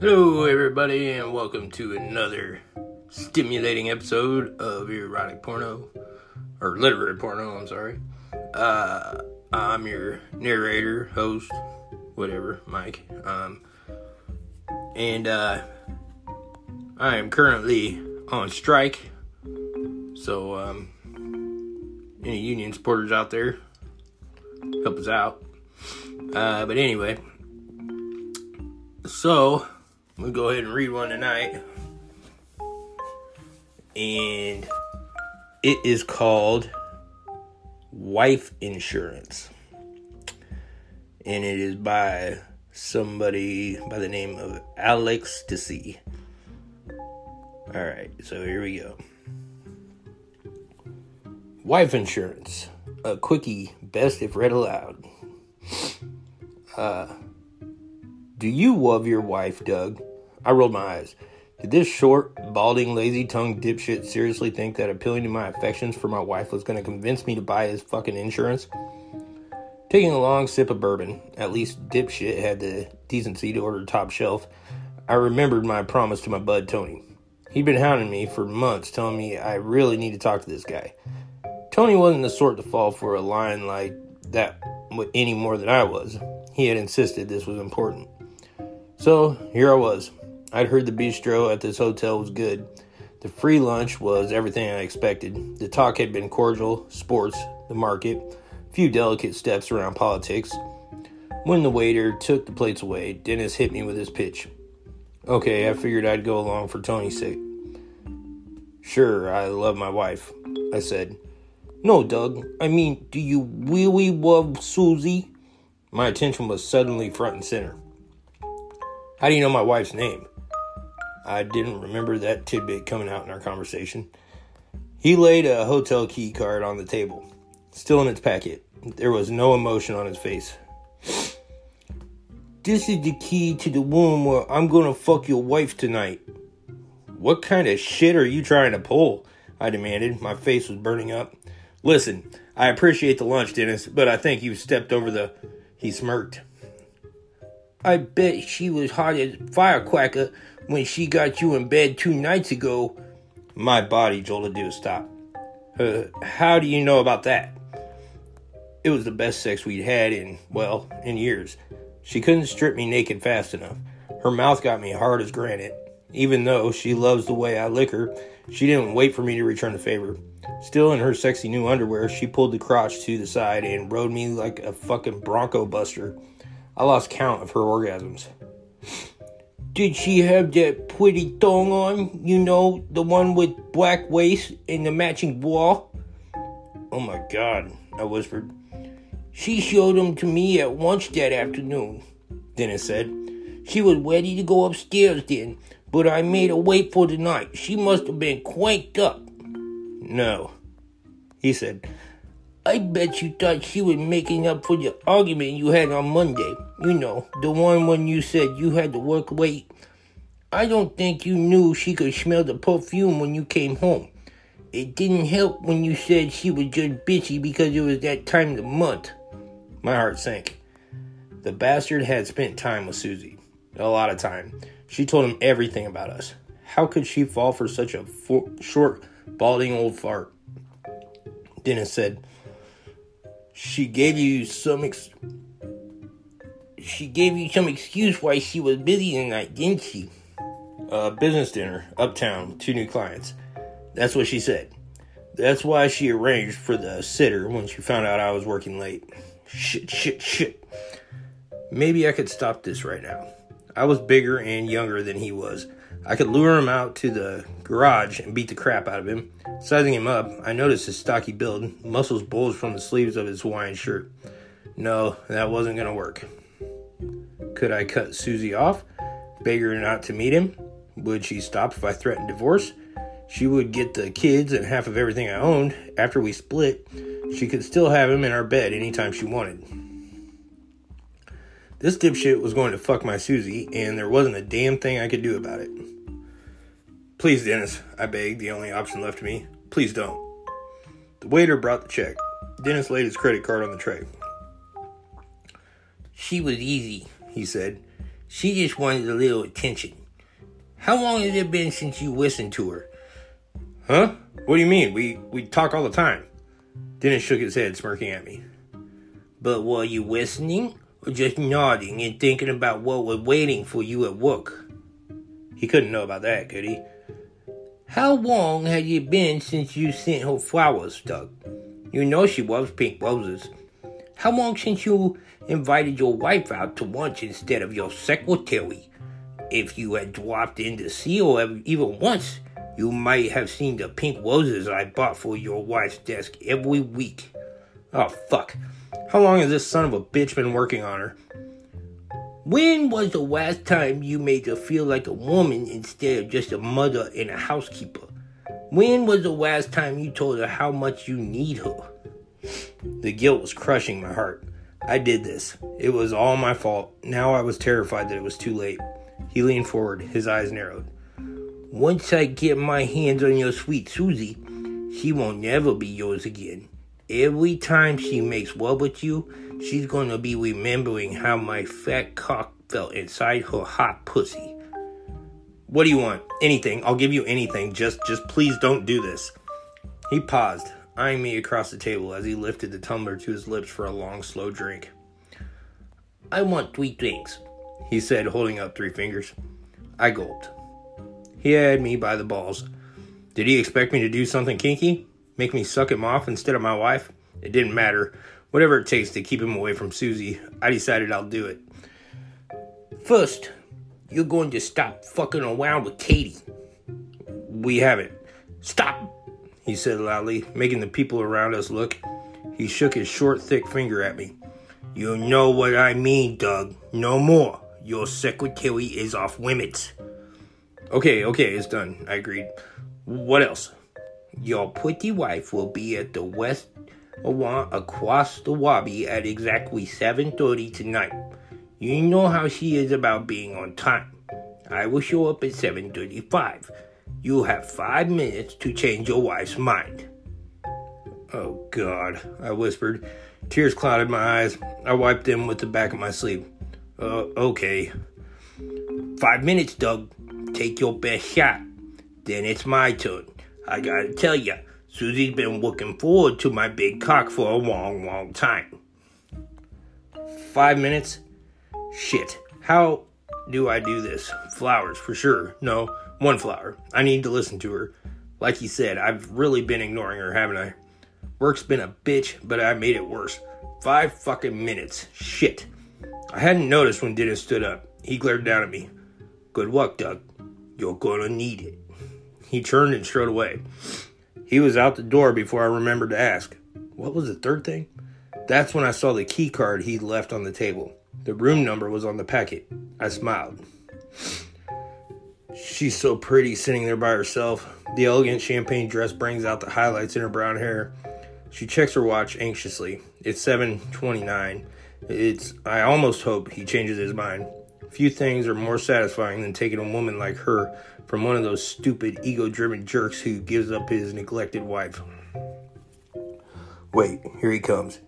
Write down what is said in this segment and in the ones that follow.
Hello, everybody, and welcome to another stimulating episode of erotic porno or literary porno. I'm sorry. Uh, I'm your narrator, host, whatever, Mike. Um, and uh, I am currently on strike. So, um, any union supporters out there, help us out. Uh, but anyway, so we'll go ahead and read one tonight. And it is called Wife Insurance. And it is by somebody by the name of Alex Deci. Alright, so here we go. Wife insurance. A quickie, best if read aloud. Uh, do you love your wife, Doug? I rolled my eyes. Did this short, balding, lazy tongued dipshit seriously think that appealing to my affections for my wife was going to convince me to buy his fucking insurance? Taking a long sip of bourbon, at least dipshit had the decency to order top shelf, I remembered my promise to my bud Tony. He'd been hounding me for months, telling me I really need to talk to this guy. Tony wasn't the sort to fall for a line like that any more than I was. He had insisted this was important. So here I was. I'd heard the bistro at this hotel was good. The free lunch was everything I expected. The talk had been cordial, sports, the market, a few delicate steps around politics. When the waiter took the plates away, Dennis hit me with his pitch. Okay, I figured I'd go along for Tony's sake. Sure, I love my wife, I said. No, Doug. I mean, do you really love Susie? My attention was suddenly front and center. How do you know my wife's name? I didn't remember that tidbit coming out in our conversation. He laid a hotel key card on the table, still in its packet. There was no emotion on his face. This is the key to the room where I'm gonna fuck your wife tonight. What kind of shit are you trying to pull? I demanded. My face was burning up. Listen, I appreciate the lunch, Dennis, but I think you've stepped over the. He smirked. I bet she was hot as firecracker when she got you in bed two nights ago. My body jolted to a stop. Uh, how do you know about that? It was the best sex we'd had in, well, in years. She couldn't strip me naked fast enough. Her mouth got me hard as granite. Even though she loves the way I lick her, she didn't wait for me to return the favor. Still in her sexy new underwear, she pulled the crotch to the side and rode me like a fucking bronco buster. I lost count of her orgasms. Did she have that pretty thong on? You know, the one with black waist and the matching bra? Oh my god, I whispered. She showed them to me at lunch that afternoon, Dennis said. She was ready to go upstairs then, but I made her wait for the night. She must have been quanked up. No, he said. I bet you thought she was making up for the argument you had on Monday. You know, the one when you said you had to work late. I don't think you knew she could smell the perfume when you came home. It didn't help when you said she was just bitchy because it was that time of the month. My heart sank. The bastard had spent time with Susie. A lot of time. She told him everything about us. How could she fall for such a for- short, balding old fart? Dennis said, She gave you some ex- she gave you some excuse why she was busy tonight, didn't she? Uh, business dinner, uptown, two new clients. That's what she said. That's why she arranged for the sitter when she found out I was working late. Shit, shit, shit. Maybe I could stop this right now. I was bigger and younger than he was. I could lure him out to the garage and beat the crap out of him. Sizing him up, I noticed his stocky build, muscles bulged from the sleeves of his Hawaiian shirt. No, that wasn't going to work. Could I cut Susie off, beg her not to meet him? Would she stop if I threatened divorce? She would get the kids and half of everything I owned. After we split, she could still have him in our bed anytime she wanted. This dipshit was going to fuck my Susie, and there wasn't a damn thing I could do about it. Please, Dennis, I begged, the only option left to me. Please don't. The waiter brought the check. Dennis laid his credit card on the tray. She was easy, he said. She just wanted a little attention. How long has it been since you listened to her? Huh? What do you mean? We we talk all the time. Dennis shook his head, smirking at me. But were you listening or just nodding and thinking about what was waiting for you at work? He couldn't know about that, could he? How long had it been since you sent her flowers, Doug? You know she loves pink roses. How long since you invited your wife out to lunch instead of your secretary? If you had dropped in to see her even once, you might have seen the pink roses I bought for your wife's desk every week. Oh, fuck. How long has this son of a bitch been working on her? When was the last time you made her feel like a woman instead of just a mother and a housekeeper? When was the last time you told her how much you need her? The guilt was crushing my heart. I did this. It was all my fault. Now I was terrified that it was too late. He leaned forward, his eyes narrowed. Once I get my hands on your sweet Susie, she won't never be yours again. Every time she makes love with you, she's gonna be remembering how my fat cock felt inside her hot pussy. What do you want? Anything. I'll give you anything. Just just please don't do this. He paused, eyeing me across the table as he lifted the tumbler to his lips for a long, slow drink. I want three drinks, he said, holding up three fingers. I gulped. He had me by the balls. Did he expect me to do something kinky? Make me suck him off instead of my wife? It didn't matter. Whatever it takes to keep him away from Susie, I decided I'll do it. First, you're going to stop fucking around with Katie. We haven't. Stop, he said loudly, making the people around us look. He shook his short, thick finger at me. You know what I mean, Doug. No more. Your secretary is off limits. Okay, okay, it's done. I agreed. What else? Your pretty wife will be at the West Awan across the lobby at exactly 7.30 tonight. You know how she is about being on time. I will show up at 7.35. You'll have five minutes to change your wife's mind. Oh, God, I whispered. Tears clouded my eyes. I wiped them with the back of my sleeve. Uh, okay. Five minutes, Doug. Take your best shot. Then it's my turn. I gotta tell ya, Susie's been looking forward to my big cock for a long, long time. Five minutes? Shit. How do I do this? Flowers, for sure. No, one flower. I need to listen to her. Like he said, I've really been ignoring her, haven't I? Work's been a bitch, but I made it worse. Five fucking minutes. Shit. I hadn't noticed when Dennis stood up. He glared down at me. Good luck, Doug. You're gonna need it. He turned and strode away. He was out the door before I remembered to ask, What was the third thing? That's when I saw the key card he'd left on the table. The room number was on the packet. I smiled. She's so pretty sitting there by herself. The elegant champagne dress brings out the highlights in her brown hair. She checks her watch anxiously. It's 7:29. It's I almost hope he changes his mind. Few things are more satisfying than taking a woman like her from one of those stupid ego-driven jerks who gives up his neglected wife. Wait, here he comes.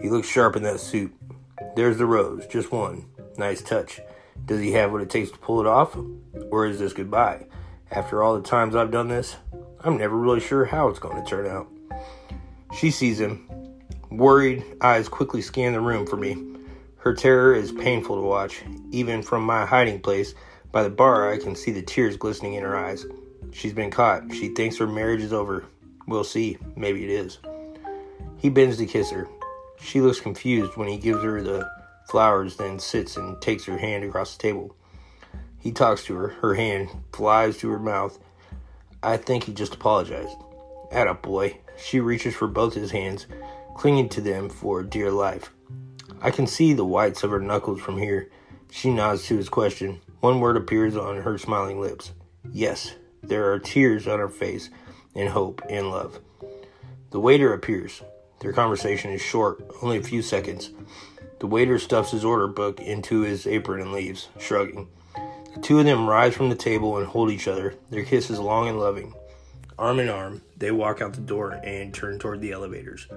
He looks sharp in that suit. There's the rose, just one. Nice touch. Does he have what it takes to pull it off? Or is this goodbye? After all the times I've done this, I'm never really sure how it's going to turn out. She sees him. Worried eyes quickly scan the room for me. Her terror is painful to watch. Even from my hiding place by the bar, I can see the tears glistening in her eyes. She's been caught. She thinks her marriage is over. We'll see. Maybe it is. He bends to kiss her. She looks confused when he gives her the flowers, then sits and takes her hand across the table. He talks to her. Her hand flies to her mouth. I think he just apologized. Atta boy. She reaches for both his hands, clinging to them for dear life. I can see the whites of her knuckles from here. She nods to his question. One word appears on her smiling lips. Yes, there are tears on her face, and hope and love. The waiter appears. Their conversation is short, only a few seconds. The waiter stuffs his order book into his apron and leaves, shrugging. The two of them rise from the table and hold each other, their kisses long and loving. Arm in arm, they walk out the door and turn toward the elevators.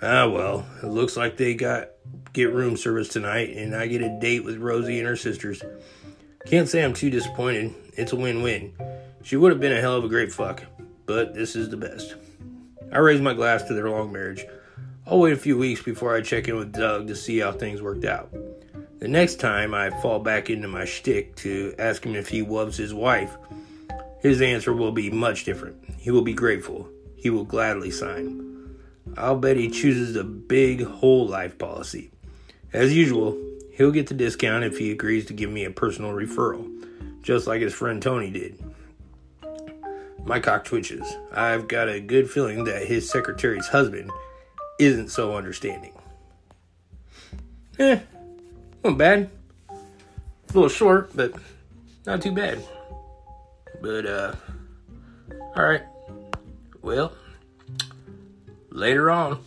Ah, well, it looks like they got get room service tonight, and I get a date with Rosie and her sisters. Can't say I'm too disappointed. It's a win win. She would have been a hell of a great fuck, but this is the best. I raise my glass to their long marriage. I'll wait a few weeks before I check in with Doug to see how things worked out. The next time I fall back into my shtick to ask him if he loves his wife, his answer will be much different. He will be grateful. He will gladly sign. I'll bet he chooses the big whole life policy. As usual, he'll get the discount if he agrees to give me a personal referral, just like his friend Tony did. My cock twitches. I've got a good feeling that his secretary's husband isn't so understanding. Eh, not bad. A little short, but not too bad. But, uh, alright. Well, later on.